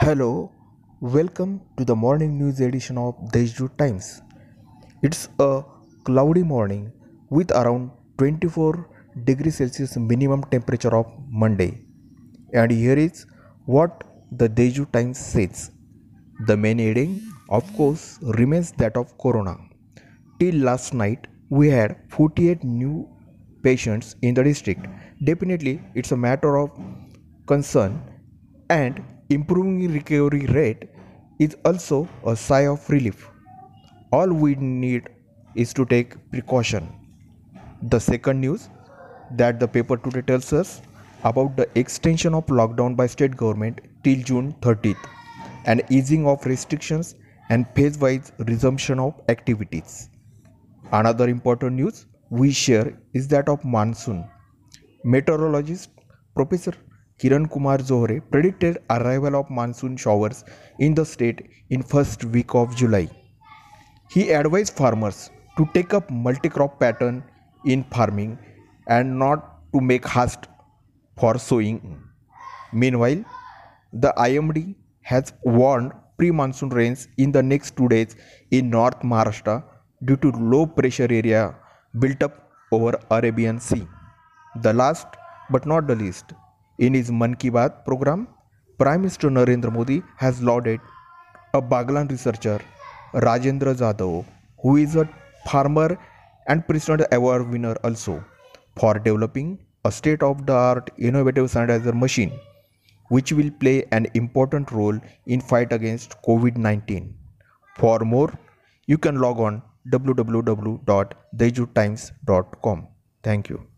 Hello, welcome to the morning news edition of Deshdoot Times. It's a cloudy morning with around 24 degrees Celsius minimum temperature of Monday. And here is what the Deshdoot Times says. The main heading, of course, remains that of Corona. Till last night, we had 48 new patients in the district. Definitely, it's a matter of concern and improving recovery rate is also a sigh of relief. All we need is to take precaution. The second news that the paper today tells us about the extension of lockdown by state government till June 30th and easing of restrictions and phase-wise resumption of activities. Another important news we share is that of monsoon. Meteorologist Professor Kiran Kumar Zohre predicted arrival of monsoon showers in the state in first week of July. He advised farmers to take up multi-crop pattern in farming and not to make haste for sowing. Meanwhile, the IMD has warned pre-monsoon rains in the next two days in North Maharashtra due to low pressure area built up over Arabian Sea. The last but not the least, in his Mann Ki Baat program, Prime Minister Narendra Modi has lauded a Baglan researcher, Rajendra Jadhav, who is a farmer and President Award winner also, for developing a state-of-the-art innovative sanitizer machine, which will play an important role in fight against COVID-19. For more, you can log on www.deshdoottimes.com. Thank you.